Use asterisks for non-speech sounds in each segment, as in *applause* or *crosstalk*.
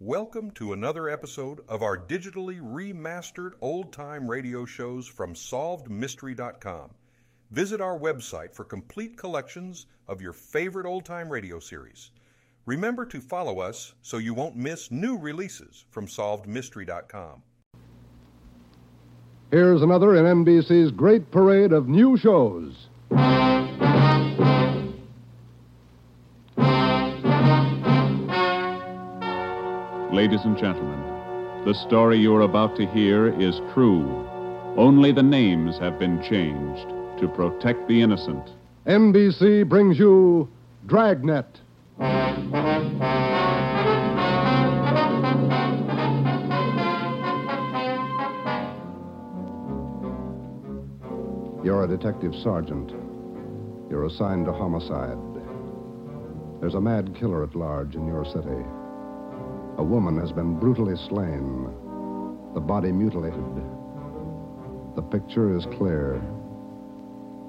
Welcome to another episode of our digitally remastered old time radio shows from SolvedMystery.com. Visit our website for complete collections of your favorite old time radio series. Remember to follow us so you won't miss new releases from SolvedMystery.com. Here's another in NBC's great parade of new shows. Ladies and gentlemen, the story you're about to hear is true. Only the names have been changed to protect the innocent. NBC brings you Dragnet. You're a detective sergeant. You're assigned to homicide. There's a mad killer at large in your city. A woman has been brutally slain, the body mutilated. The picture is clear.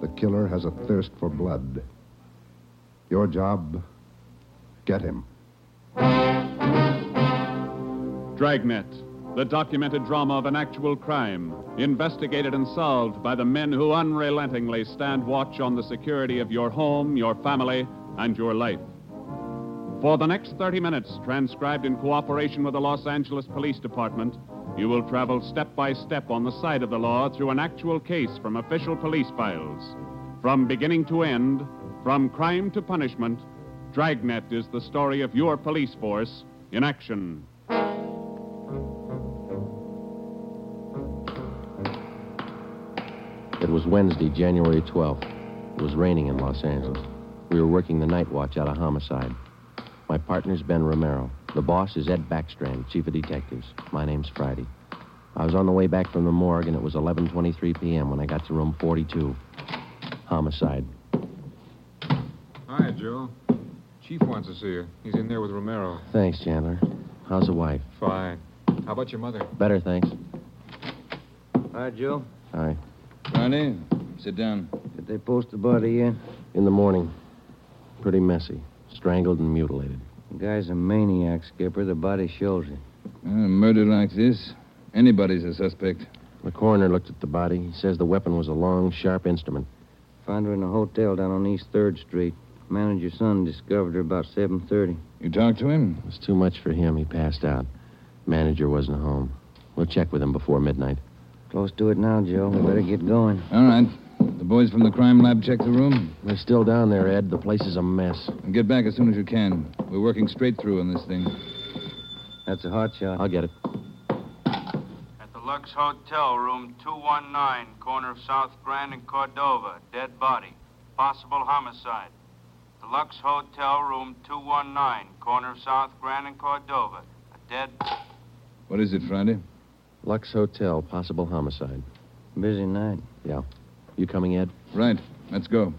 The killer has a thirst for blood. Your job get him. Dragnet, the documented drama of an actual crime, investigated and solved by the men who unrelentingly stand watch on the security of your home, your family, and your life. For the next 30 minutes, transcribed in cooperation with the Los Angeles Police Department, you will travel step by step on the side of the law through an actual case from official police files. From beginning to end, from crime to punishment, Dragnet is the story of your police force in action. It was Wednesday, January 12th. It was raining in Los Angeles. We were working the night watch out of homicide. My partner's Ben Romero. The boss is Ed Backstrand, chief of detectives. My name's Friday. I was on the way back from the morgue, and it was 11.23 p.m. when I got to room 42. Homicide. Hi, Joe. Chief wants to see you. He's in there with Romero. Thanks, Chandler. How's the wife? Fine. How about your mother? Better, thanks. Hi, Joe. Hi. Ronnie, sit down. Did they post the body yet? In the morning. Pretty messy. Strangled and mutilated. The guy's a maniac, Skipper. The body shows it. A murder like this, anybody's a suspect. The coroner looked at the body. He says the weapon was a long, sharp instrument. Found her in a hotel down on East 3rd Street. Manager's son discovered her about 7.30. You talked to him? It was too much for him. He passed out. Manager wasn't home. We'll check with him before midnight. Close to it now, Joe. We better get going. All right. The boys from the crime lab check the room. They're still down there, Ed. The place is a mess. And get back as soon as you can. We're working straight through on this thing. That's a hot shot. I'll get it. At the Lux Hotel, room 219, corner of South Grand and Cordova. Dead body. Possible homicide. The Lux Hotel, room 219, corner of South Grand and Cordova. A dead. What is it, Friday? Lux Hotel, possible homicide. Busy night. Yeah. You coming, Ed? Right. Let's go.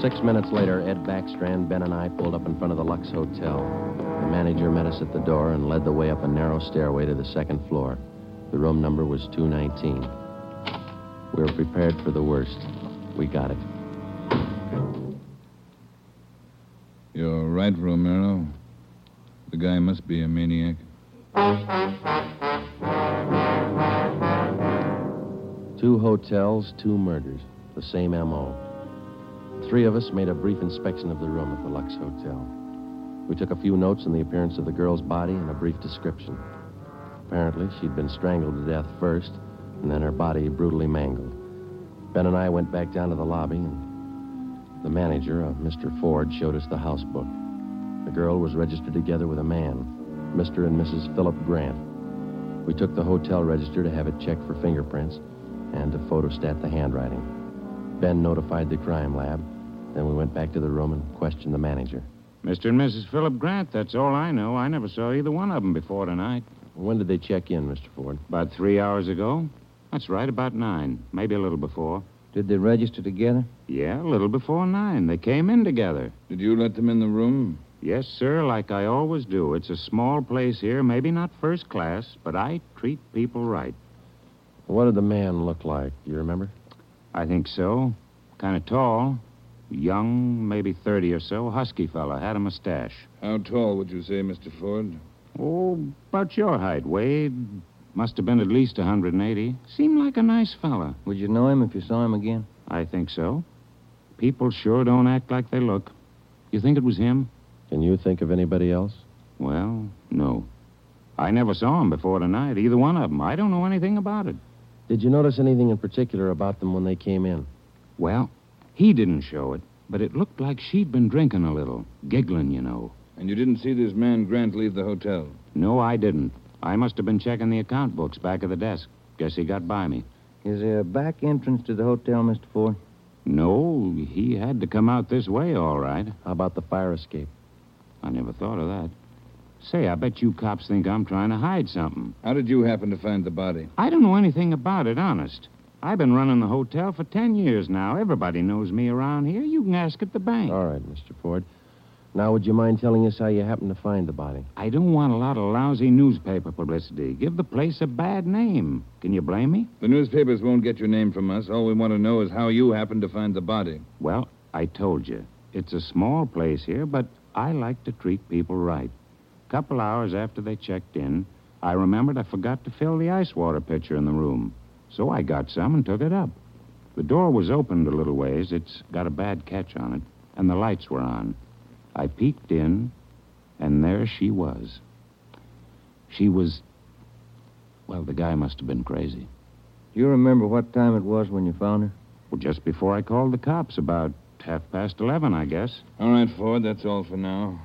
Six minutes later, Ed Backstrand, Ben, and I pulled up in front of the Lux Hotel. The manager met us at the door and led the way up a narrow stairway to the second floor. The room number was 219. We were prepared for the worst. We got it. You're right, Romero. The guy must be a maniac. Two hotels, two murders. The same M.O. Three of us made a brief inspection of the room at the Lux Hotel. We took a few notes on the appearance of the girl's body and a brief description. Apparently, she'd been strangled to death first, and then her body brutally mangled. Ben and I went back down to the lobby, and the manager, uh, Mr. Ford, showed us the house book. The girl was registered together with a man, Mr. and Mrs. Philip Grant. We took the hotel register to have it checked for fingerprints and to photostat the handwriting. Ben notified the crime lab. Then we went back to the room and questioned the manager. Mr. and Mrs. Philip Grant, that's all I know. I never saw either one of them before tonight. When did they check in, Mr. Ford? About three hours ago. That's right, about nine. Maybe a little before. Did they register together? Yeah, a little before nine. They came in together. Did you let them in the room? Yes, sir, like I always do. It's a small place here, maybe not first class, but I treat people right. What did the man look like? You remember? I think so. Kind of tall. Young, maybe 30 or so. Husky fella. Had a mustache. How tall would you say, Mr. Ford? Oh, about your height, Wade. Must have been at least 180. Seemed like a nice fella. Would you know him if you saw him again? I think so. People sure don't act like they look. You think it was him? Can you think of anybody else? Well, no. I never saw him before tonight, either one of them. I don't know anything about it. Did you notice anything in particular about them when they came in? Well, he didn't show it, but it looked like she'd been drinking a little, giggling, you know. And you didn't see this man Grant leave the hotel? No, I didn't. I must have been checking the account books back of the desk. Guess he got by me. Is there a back entrance to the hotel, Mr. Ford? No, he had to come out this way, all right. How about the fire escape? I never thought of that. Say, I bet you cops think I'm trying to hide something. How did you happen to find the body? I don't know anything about it, honest. I've been running the hotel for ten years now. Everybody knows me around here. You can ask at the bank. All right, Mr. Ford. Now, would you mind telling us how you happened to find the body? I don't want a lot of lousy newspaper publicity. Give the place a bad name. Can you blame me? The newspapers won't get your name from us. All we want to know is how you happened to find the body. Well, I told you. It's a small place here, but I like to treat people right. A couple hours after they checked in, I remembered I forgot to fill the ice water pitcher in the room. So I got some and took it up. The door was opened a little ways. It's got a bad catch on it, and the lights were on. I peeked in, and there she was. She was. Well, the guy must have been crazy. Do you remember what time it was when you found her? Well, just before I called the cops, about half past eleven, I guess. All right, Ford, that's all for now.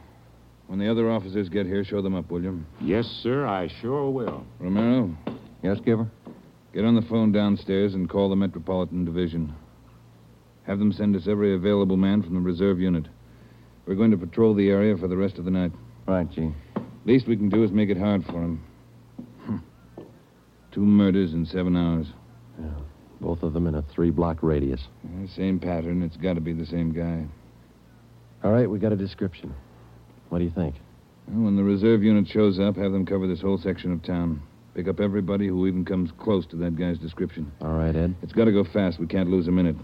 When the other officers get here, show them up, will you? Yes, sir, I sure will. Romero, Yes, Giver? get on the phone downstairs and call the Metropolitan Division. Have them send us every available man from the reserve unit. We're going to patrol the area for the rest of the night. Right, Chief. Least we can do is make it hard for him. Two murders in seven hours. Yeah, Both of them in a three block radius. Uh, Same pattern. It's got to be the same guy. All right, we got a description. What do you think? Well, when the reserve unit shows up, have them cover this whole section of town. Pick up everybody who even comes close to that guy's description. All right, Ed. It's got to go fast. We can't lose a minute.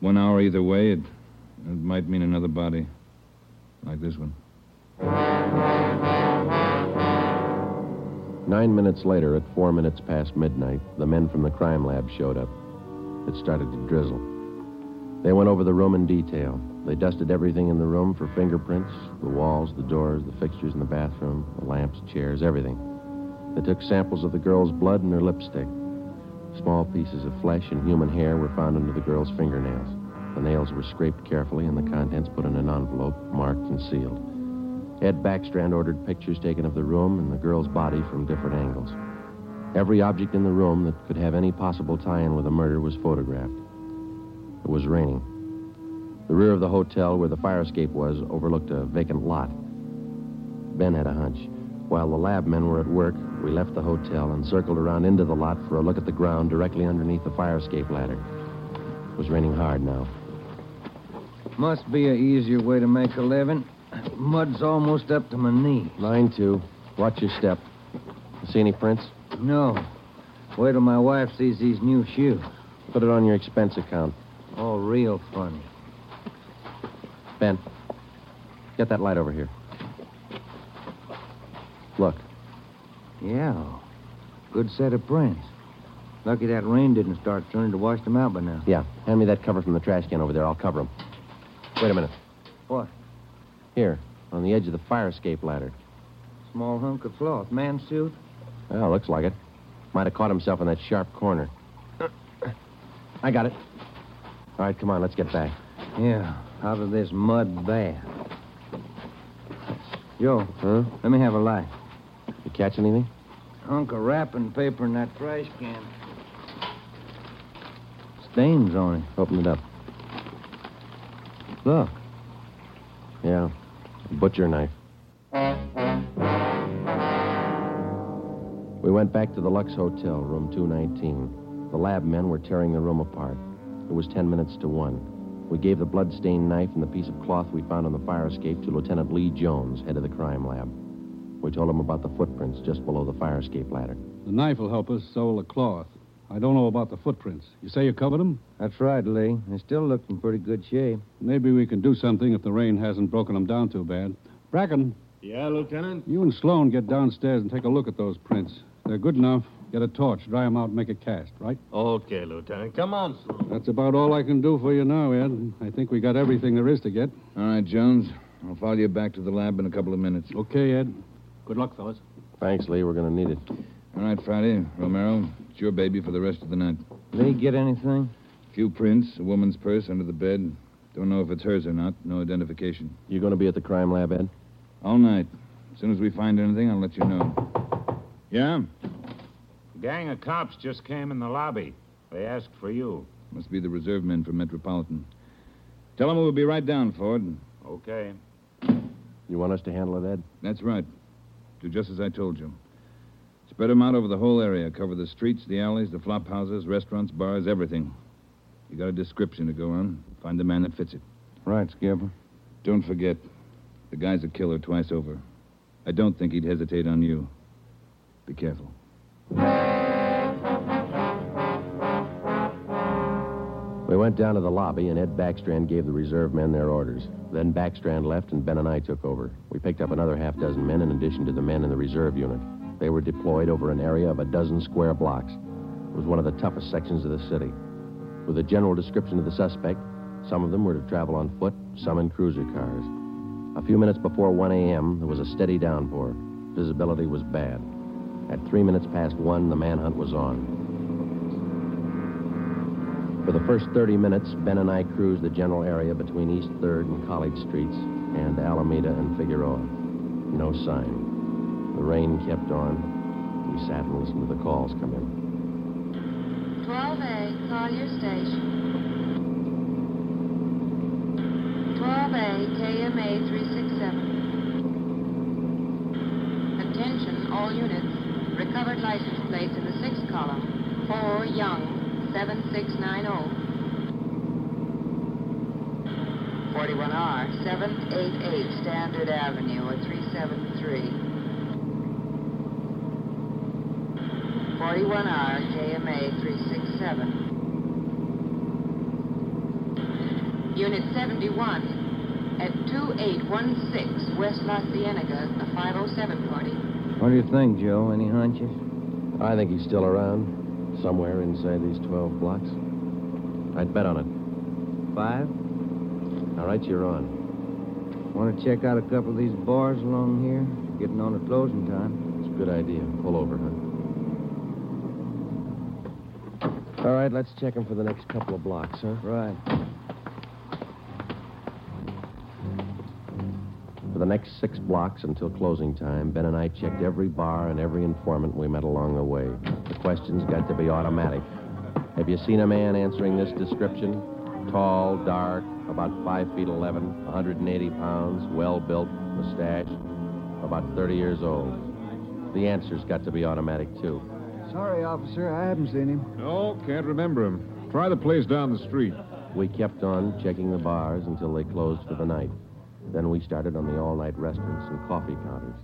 One hour either way, it, it might mean another body. Like this one. Nine minutes later, at four minutes past midnight, the men from the crime lab showed up. It started to drizzle. They went over the room in detail. They dusted everything in the room for fingerprints the walls, the doors, the fixtures in the bathroom, the lamps, chairs, everything. They took samples of the girl's blood and her lipstick. Small pieces of flesh and human hair were found under the girl's fingernails. The nails were scraped carefully and the contents put in an envelope, marked and sealed. Ed Backstrand ordered pictures taken of the room and the girl's body from different angles. Every object in the room that could have any possible tie in with the murder was photographed. It was raining. The rear of the hotel where the fire escape was overlooked a vacant lot. Ben had a hunch. While the lab men were at work, we left the hotel and circled around into the lot for a look at the ground directly underneath the fire escape ladder. It was raining hard now. Must be a easier way to make a living. Mud's almost up to my knee. Line two. Watch your step. See any prints? No. Wait till my wife sees these new shoes. Put it on your expense account. All real funny. Ben, get that light over here. Look, Yeah. Good set of prints. Lucky that rain didn't start turning to wash them out by now. yeah, hand me that cover from the trash can over there. I'll cover them. Wait a minute. What? Here, on the edge of the fire escape ladder. Small hunk of cloth. Man suit? Well, looks like it. Might have caught himself in that sharp corner. I got it. All right, come on, let's get back. Yeah. Out of this mud bath. Joe, Huh? let me have a light. You catch anything? Hunk of wrapping paper in that trash can. Stains on it. Open it up. Look. Yeah, butcher knife. We went back to the Lux Hotel, room 219. The lab men were tearing the room apart. It was ten minutes to one. We gave the blood-stained knife and the piece of cloth we found on the fire escape to Lieutenant Lee Jones, head of the crime lab. We told him about the footprints just below the fire escape ladder. The knife will help us, so will the cloth. I don't know about the footprints. You say you covered them? That's right, Lee. They still look in pretty good shape. Maybe we can do something if the rain hasn't broken them down too bad. Bracken, Yeah, Lieutenant? you and Sloan get downstairs and take a look at those prints. They're good enough. Get a torch, dry them out, and make a cast, right? Okay, Lieutenant. Come on, Sloan. That's about all I can do for you now, Ed. I think we got everything there is to get. All right, Jones. I'll follow you back to the lab in a couple of minutes. Okay, Ed. Good luck, fellas. Thanks, Lee. We're going to need it. All right, Friday. Romero, it's your baby for the rest of the night. Lee, get anything? Few prints, a woman's purse under the bed. Don't know if it's hers or not. No identification. You're going to be at the crime lab, Ed? All night. As soon as we find anything, I'll let you know. Yeah? A Gang of cops just came in the lobby. They asked for you. Must be the reserve men from Metropolitan. Tell them we'll be right down, Ford. Okay. You want us to handle it, Ed? That's right. Do just as I told you. Spread 'em out over the whole area. Cover the streets, the alleys, the flop houses, restaurants, bars, everything. You got a description to go on. Find the man that fits it. Right, Skipper. Don't forget, the guy's a killer twice over. I don't think he'd hesitate on you. Be careful. We went down to the lobby, and Ed Backstrand gave the reserve men their orders. Then Backstrand left, and Ben and I took over. We picked up another half dozen men in addition to the men in the reserve unit. They were deployed over an area of a dozen square blocks. It was one of the toughest sections of the city. With a general description of the suspect, some of them were to travel on foot, some in cruiser cars. A few minutes before 1 a.m., there was a steady downpour. Visibility was bad. At three minutes past one, the manhunt was on. For the first 30 minutes, Ben and I cruised the general area between East 3rd and College Streets and Alameda and Figueroa. No sign. The rain kept on. We sat and listened to the calls come in. 12A, call your station. 12A, KMA 367. Attention, all units. Recovered license plates in the sixth column. 4 Young, 7690. 41R, 788 Standard Avenue at 373. 41R, KMA 367. Unit 71 at 2816 West La Cienega, a 507 party. What do you think, Joe? Any hunches? I think he's still around, somewhere inside these 12 blocks. I'd bet on it. Five? All right, you're on. Want to check out a couple of these bars along here? Getting on to closing time. It's a good idea. Pull over, huh? All right, let's check him for the next couple of blocks, huh? Right. For the next six blocks until closing time, Ben and I checked every bar and every informant we met along the way. The questions got to be automatic. Have you seen a man answering this description? Tall, dark, about 5 feet 11, 180 pounds, well built, mustache, about 30 years old. The answers got to be automatic, too. Sorry, officer, I haven't seen him. No, can't remember him. Try the place down the street. We kept on checking the bars until they closed for the night. Then we started on the all-night restaurants and coffee counters.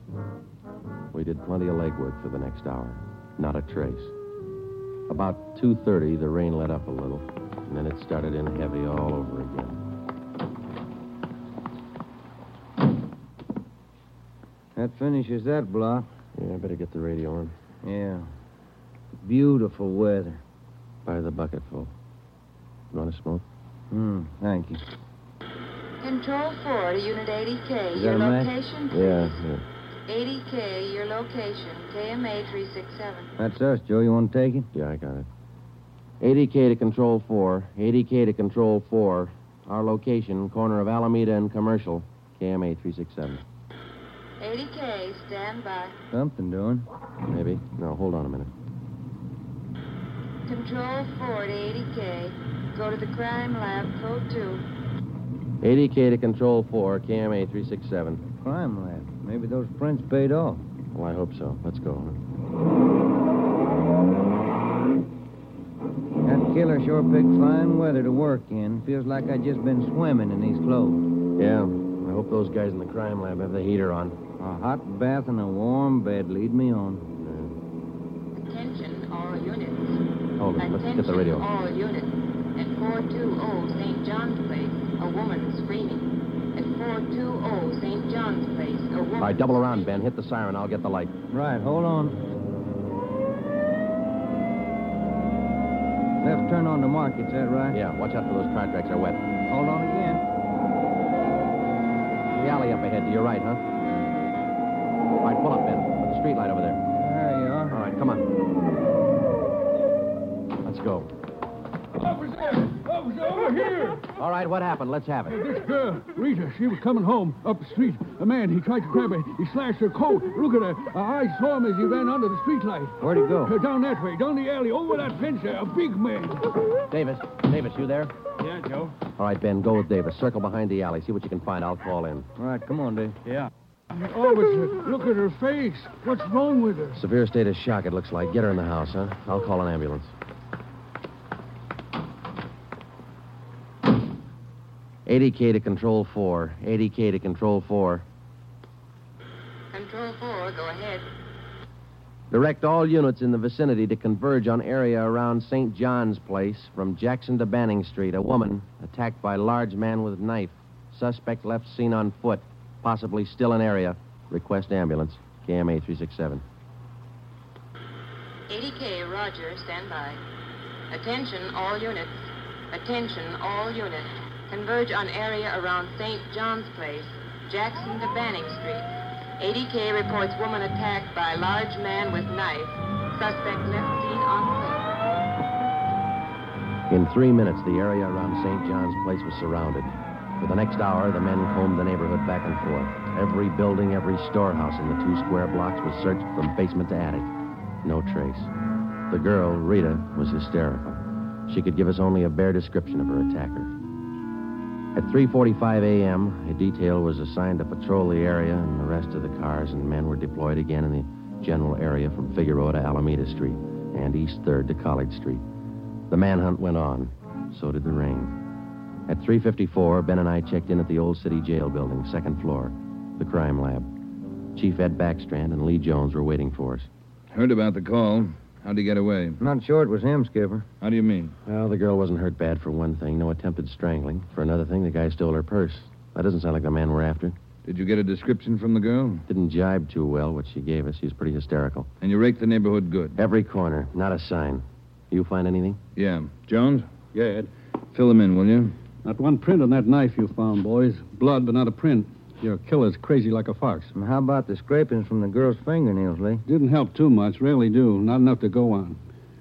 We did plenty of legwork for the next hour. Not a trace. About 2.30, the rain let up a little, and then it started in heavy all over again. That finishes that block. Yeah, I better get the radio on. Yeah. Beautiful weather. By the bucketful. You want to smoke? Hmm, thank you. Control 4 to Unit 80K. Is your that a match? location? Yeah, yeah. 80K, your location. KMA 367. That's us, Joe. You want to take it? Yeah, I got it. 80K to Control 4. 80K to Control 4. Our location, corner of Alameda and Commercial. KMA 367. 80K, stand by. Something doing. Maybe. No, hold on a minute. Control 4 to 80K. Go to the crime lab, code 2. 80K to Control 4. KMA 367. Crime lab. Maybe those prints paid off. Well, I hope so. Let's go. That killer sure picked fine weather to work in. Feels like I just been swimming in these clothes. Yeah. I hope those guys in the crime lab have the heater on. A hot bath and a warm bed lead me on. Attention all units. Hold it. Let's Attention get the radio. all units. At 420 St. John's Place, a woman screaming. At 420 St. John's Place, a woman... All right, double around, Ben. Hit the siren. I'll get the light. Right, hold on. Left turn on the market's that right? Yeah, watch out for those car tracks. They're wet. Hold on again. The alley up ahead to your right, huh? All right, pull up, Ben. Put the street light over go. Officer! Officer, over here! All right, what happened? Let's have it. This girl, Rita, she was coming home up the street. A man, he tried to grab her. He slashed her coat. Look at her. Uh, I saw him as he ran under the streetlight. Where'd he go? Uh, down that way, down the alley, over that fence there. A big man. Davis. Davis, you there? Yeah, Joe. All right, Ben, go with Davis. Circle behind the alley. See what you can find. I'll call in. All right, come on, Dave. Yeah. Officer, look at her face. What's wrong with her? Severe state of shock, it looks like. Get her in the house, huh? I'll call an ambulance. Eighty K to control four. Eighty K to control four. Control 4, go ahead. Direct all units in the vicinity to converge on area around St. John's Place from Jackson to Banning Street. A woman attacked by large man with knife. Suspect left seen on foot, possibly still in area. Request ambulance. KMA 367. 80K, Roger, stand by. Attention, all units. Attention, all units. Converge on area around St. John's Place, Jackson to Banning Street. 80K reports woman attacked by large man with knife. Suspect left seen on foot. In three minutes, the area around St. John's Place was surrounded. For the next hour, the men combed the neighborhood back and forth. Every building, every storehouse in the two square blocks was searched from basement to attic. No trace. The girl, Rita, was hysterical. She could give us only a bare description of her attacker. At 3:45 a.m., a detail was assigned to patrol the area and the rest of the cars, and men were deployed again in the general area from Figueroa to Alameda Street and East 3rd to College Street. The manhunt went on. So did the rain. At 3:54, Ben and I checked in at the old city jail building, second floor, the crime lab. Chief Ed Backstrand and Lee Jones were waiting for us. Heard about the call. How'd he get away? Not sure it was him, Skipper. How do you mean? Well, the girl wasn't hurt bad for one thing. No attempted strangling. For another thing, the guy stole her purse. That doesn't sound like the man we're after. Did you get a description from the girl? Didn't jibe too well what she gave us. She was pretty hysterical. And you raked the neighborhood good? Every corner. Not a sign. You find anything? Yeah. Jones? Yeah, Ed. Fill them in, will you? Not one print on that knife you found, boys. Blood, but not a print. Your killer's crazy like a fox. How about the scrapings from the girl's fingernails, Lee? Didn't help too much. Rarely do. Not enough to go on.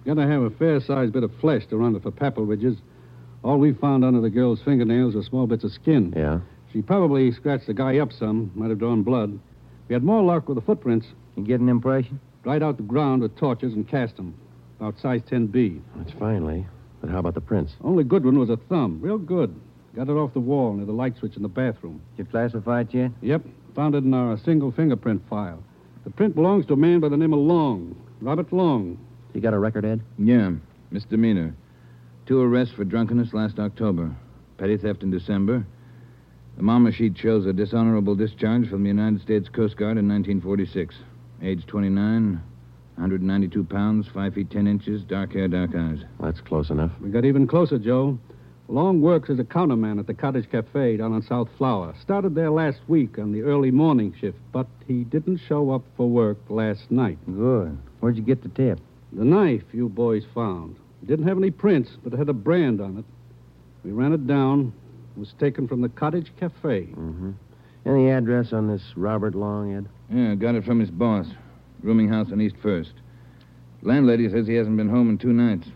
Gotta have a fair-sized bit of flesh to run it for papillary ridges. All we found under the girl's fingernails were small bits of skin. Yeah? She probably scratched the guy up some. Might have drawn blood. We had more luck with the footprints. You get an impression? Dried out the ground with torches and cast them. About size 10B. That's fine, Lee. But how about the prints? Only good one was a thumb. Real good. Got it off the wall near the light switch in the bathroom. Did you classify it yet? Yep. Found it in our single fingerprint file. The print belongs to a man by the name of Long. Robert Long. You got a record, Ed? Yeah. Misdemeanor. Two arrests for drunkenness last October. Petty theft in December. The mama sheet shows a dishonorable discharge from the United States Coast Guard in 1946. Age 29, 192 pounds, 5 feet 10 inches, dark hair, dark eyes. That's close enough. We got even closer, Joe. Long works as a counterman at the Cottage Cafe down on South Flower. Started there last week on the early morning shift, but he didn't show up for work last night. Good. Where'd you get the tip? The knife you boys found. It didn't have any prints, but it had a brand on it. We ran it down. It was taken from the Cottage Cafe. Mm-hmm. Any address on this Robert Long, Ed? Yeah, got it from his boss. Rooming house on East First. Landlady says he hasn't been home in two nights.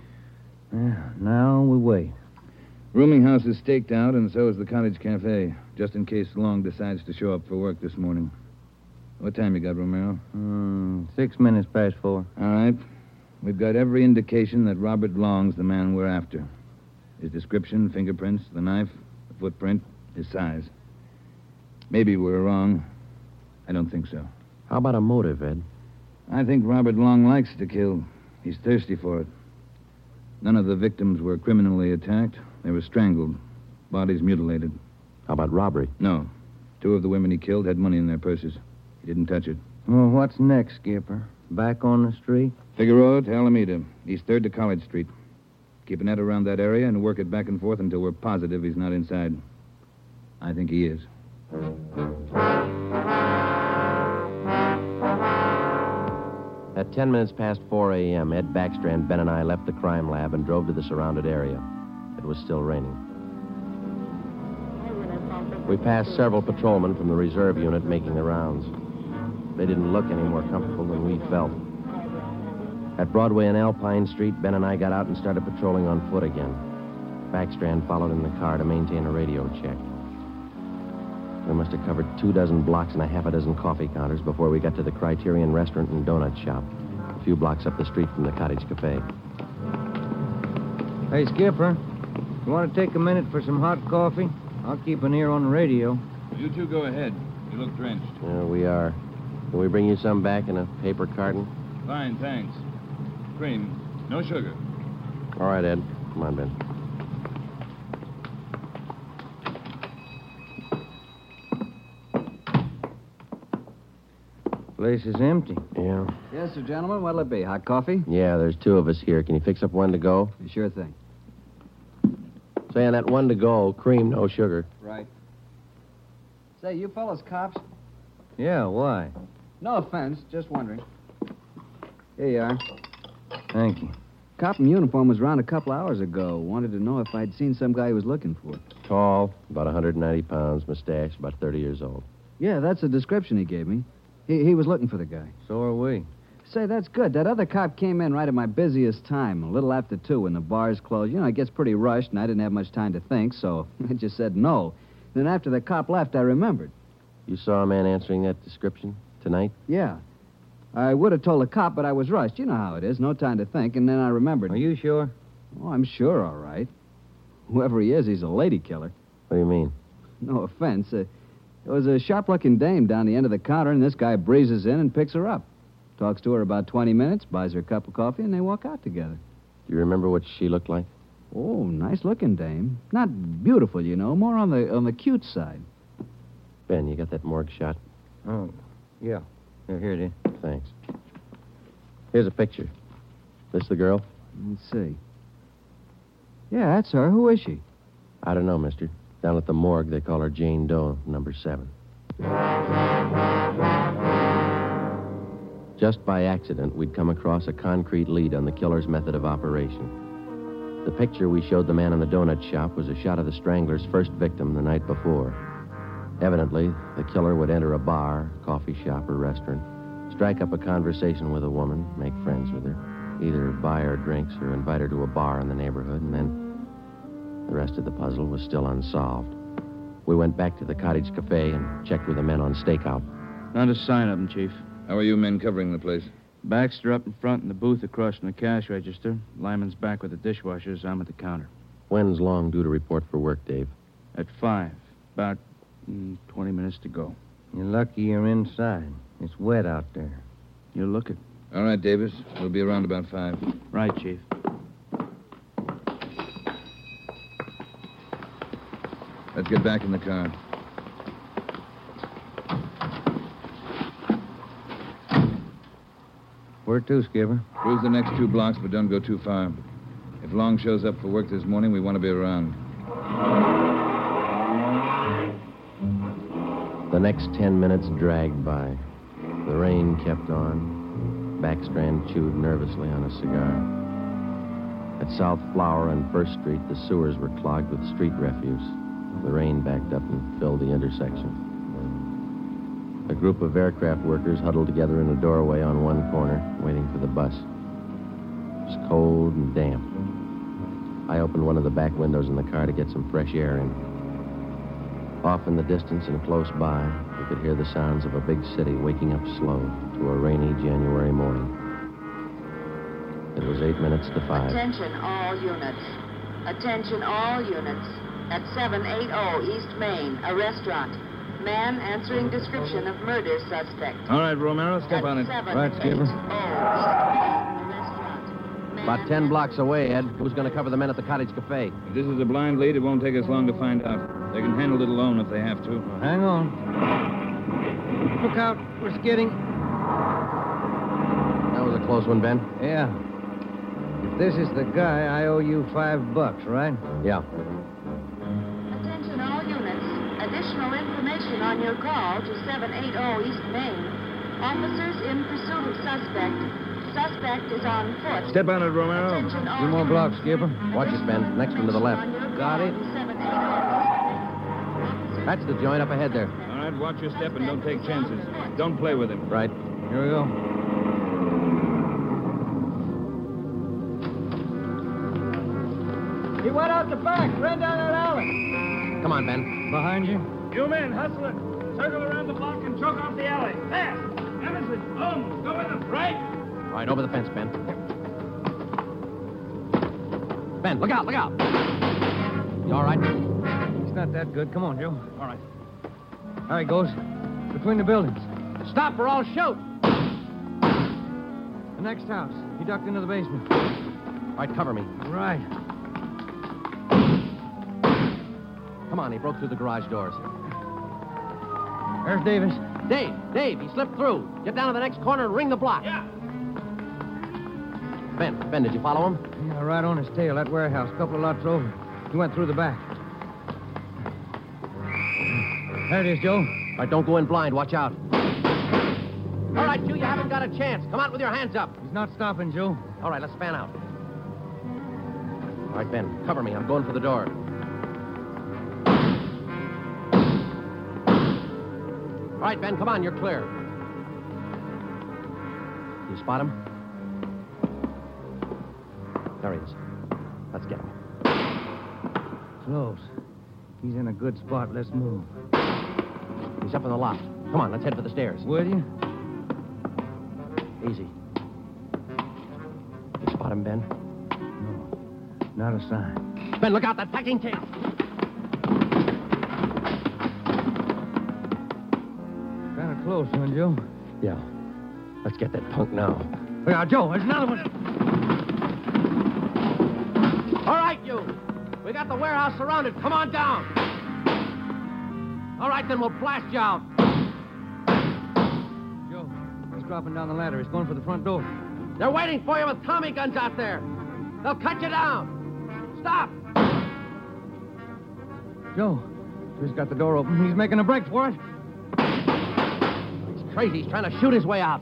Yeah, now we wait. Rooming house is staked out, and so is the Cottage Cafe, just in case Long decides to show up for work this morning. What time you got, Romero? Mm, six minutes past four. All right. We've got every indication that Robert Long's the man we're after. His description, fingerprints, the knife, the footprint, his size. Maybe we're wrong. I don't think so. How about a motive, Ed? I think Robert Long likes to kill. He's thirsty for it. None of the victims were criminally attacked. They were strangled, bodies mutilated. How about robbery? No. Two of the women he killed had money in their purses. He didn't touch it. Well, what's next, Skipper? Back on the street? Figueroa to Alameda, East 3rd to College Street. Keep a net around that area and work it back and forth until we're positive he's not inside. I think he is. At 10 minutes past 4 a.m., Ed Backstrand, Ben, and I left the crime lab and drove to the surrounded area. It was still raining. We passed several patrolmen from the reserve unit making the rounds. They didn't look any more comfortable than we felt. At Broadway and Alpine Street, Ben and I got out and started patrolling on foot again. Backstrand followed in the car to maintain a radio check. We must have covered two dozen blocks and a half a dozen coffee counters before we got to the Criterion Restaurant and Donut Shop, a few blocks up the street from the Cottage Cafe. Hey, Skipper. You want to take a minute for some hot coffee? I'll keep an ear on the radio. You two go ahead. You look drenched. Yeah, we are. Can we bring you some back in a paper carton? Fine, thanks. Cream. No sugar. All right, Ed. Come on, Ben. Place is empty. Yeah. Yes, sir, gentlemen. What'll it be? Hot coffee? Yeah, there's two of us here. Can you fix up one to go? Sure thing. Say, on that one to go, cream, no sugar. Right. Say, you fellas cops? Yeah, why? No offense, just wondering. Here you are. Thank you. Cop in uniform was around a couple hours ago. Wanted to know if I'd seen some guy he was looking for. Tall, about 190 pounds, mustache, about 30 years old. Yeah, that's the description he gave me. He, he was looking for the guy. So are we. Say, that's good. That other cop came in right at my busiest time, a little after two, when the bars closed. You know, it gets pretty rushed, and I didn't have much time to think, so *laughs* I just said no. Then after the cop left, I remembered. You saw a man answering that description tonight? Yeah. I would have told the cop, but I was rushed. You know how it is. No time to think, and then I remembered. Are you sure? Oh, I'm sure, all right. Whoever he is, he's a lady killer. What do you mean? No offense. Uh, there was a sharp-looking dame down the end of the counter, and this guy breezes in and picks her up. Talks to her about 20 minutes, buys her a cup of coffee, and they walk out together. Do you remember what she looked like? Oh, nice-looking dame. Not beautiful, you know. More on the on the cute side. Ben, you got that morgue shot? Oh, yeah. Here, here it is. Thanks. Here's a picture. This the girl? Let's see. Yeah, that's her. Who is she? I don't know, mister. Down at the morgue, they call her Jane Doe, number seven. Just by accident, we'd come across a concrete lead on the killer's method of operation. The picture we showed the man in the donut shop was a shot of the strangler's first victim the night before. Evidently, the killer would enter a bar, coffee shop, or restaurant, strike up a conversation with a woman, make friends with her, either buy her drinks or invite her to a bar in the neighborhood, and then the rest of the puzzle was still unsolved. We went back to the cottage cafe and checked with the men on stakeout. Not a sign of him, Chief. How are you men covering the place? Baxter up in front in the booth across from the cash register. Lyman's back with the dishwashers. I'm at the counter. When's Long due to report for work, Dave? At five. About mm, 20 minutes to go. You're lucky you're inside. It's wet out there. You look it. All right, Davis. We'll be around about five. Right, Chief. Let's get back in the car. Where to, Skipper? Cruise the next two blocks, but don't go too far. If Long shows up for work this morning, we want to be around. The next ten minutes dragged by. The rain kept on. Backstrand chewed nervously on a cigar. At South Flower and First Street, the sewers were clogged with street refuse. The rain backed up and filled the intersection. A group of aircraft workers huddled together in a doorway on one corner, waiting for the bus. It was cold and damp. I opened one of the back windows in the car to get some fresh air in. Off in the distance and close by, we could hear the sounds of a big city waking up slow to a rainy January morning. It was eight minutes to five. Attention all units. Attention all units. At 780 East Main, a restaurant. Man answering description of murder suspect. All right, Romero, step At on it. 780 Right, Skipper. East Main, a restaurant. Man About ten blocks away, Ed. Who's going to cover the men at the Cottage Cafe? If this is a blind lead, it won't take us long to find out. They can handle it alone if they have to. Hang on. Look out. We're skidding. That was a close one, Ben. Yeah. If this is the guy, I owe you five bucks, right? Yeah. Information on your call to 780 East Main. Officers in pursuit of suspect. Suspect is on foot. Step on it, Romero. Attention all Two more units. blocks, Skipper. Watch it, Ben. Next one to the left. Got it. That's the joint up ahead there. All right, watch your step and don't take chances. Don't play with him. Right. Here we go. He went out the back, ran down that alley. Come on, Ben. Behind you? You men, hustle it. Circle around the block and choke off the alley. Fast. Emerson, Holmes, go with them. Right. All right, over the fence, Ben. Ben, look out, look out. You all right? He's not that good. Come on, Joe. All right. There he goes. Between the buildings. Stop or I'll shoot. The next house. He ducked into the basement. All right, cover me. Right. Come on, he broke through the garage doors. There's Davis. Dave, Dave, he slipped through. Get down to the next corner and ring the block. Yeah. Ben, Ben, did you follow him? Yeah, right on his tail. That warehouse, a couple of lots over. He went through the back. There it is, Joe. All right, don't go in blind. Watch out. All right, you, you haven't got a chance. Come out with your hands up. He's not stopping, Joe. All right, let's fan out. All right, Ben, cover me. I'm going for the door. All right, Ben, come on. You're clear. You spot him? There he is. Let's get him. Close. He's in a good spot. Let's move. He's up in the loft. Come on, let's head for the stairs. Will you? Easy. You spot him, Ben? No. Not a sign. Ben, look out, that packing tape. Kind of close, huh, Joe? Yeah. Let's get that punk now. Yeah, Joe, there's another one. All right, you. We got the warehouse surrounded. Come on down. All right, then we'll blast you out. Joe, he's dropping down the ladder. He's going for the front door. They're waiting for you with Tommy guns out there. They'll cut you down. Stop. Joe, he's got the door open. He's making a break for it. Crazy. He's trying to shoot his way out.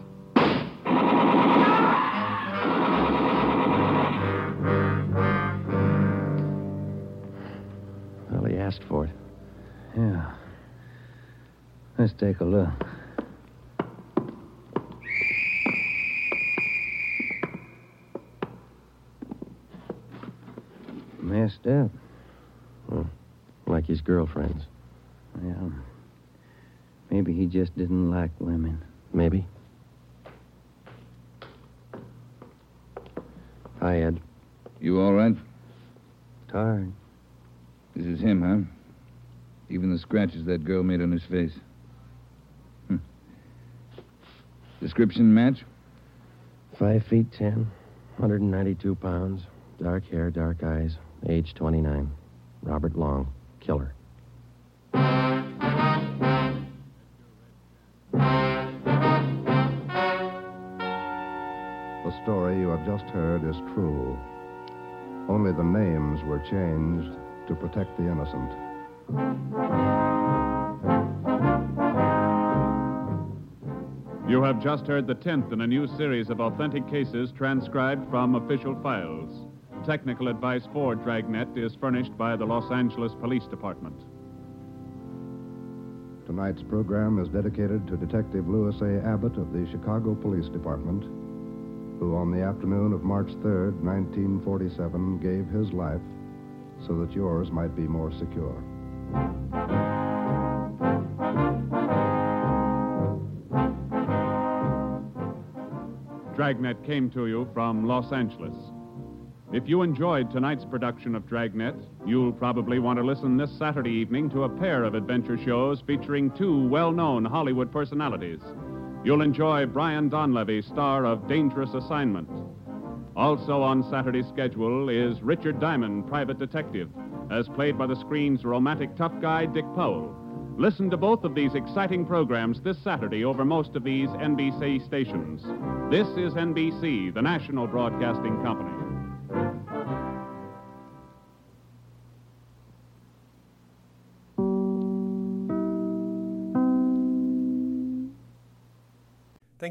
Well, he asked for it. Yeah. Let's take a look. Messed up. Well, like his girlfriends. Yeah. Maybe he just didn't like women. Maybe. Hi, Ed. You all right? Tired. This is him, huh? Even the scratches that girl made on his face. Hmm. Description match? Five feet ten, 192 pounds, dark hair, dark eyes, age 29. Robert Long, killer. Just heard is true. Only the names were changed to protect the innocent. You have just heard the 10th in a new series of authentic cases transcribed from official files. Technical advice for Dragnet is furnished by the Los Angeles Police Department. Tonight's program is dedicated to Detective Louis A. Abbott of the Chicago Police Department, who on the afternoon of March 3rd, 1947, gave his life so that yours might be more secure. Dragnet came to you from Los Angeles. If you enjoyed tonight's production of Dragnet, you'll probably want to listen this Saturday evening to a pair of adventure shows featuring two well known Hollywood personalities. You'll enjoy Brian Donlevy, star of Dangerous Assignment. Also on Saturday's schedule is Richard Diamond, Private Detective, as played by the screen's romantic tough guy, Dick Powell. Listen to both of these exciting programs this Saturday over most of these NBC stations. This is NBC, the national broadcasting company.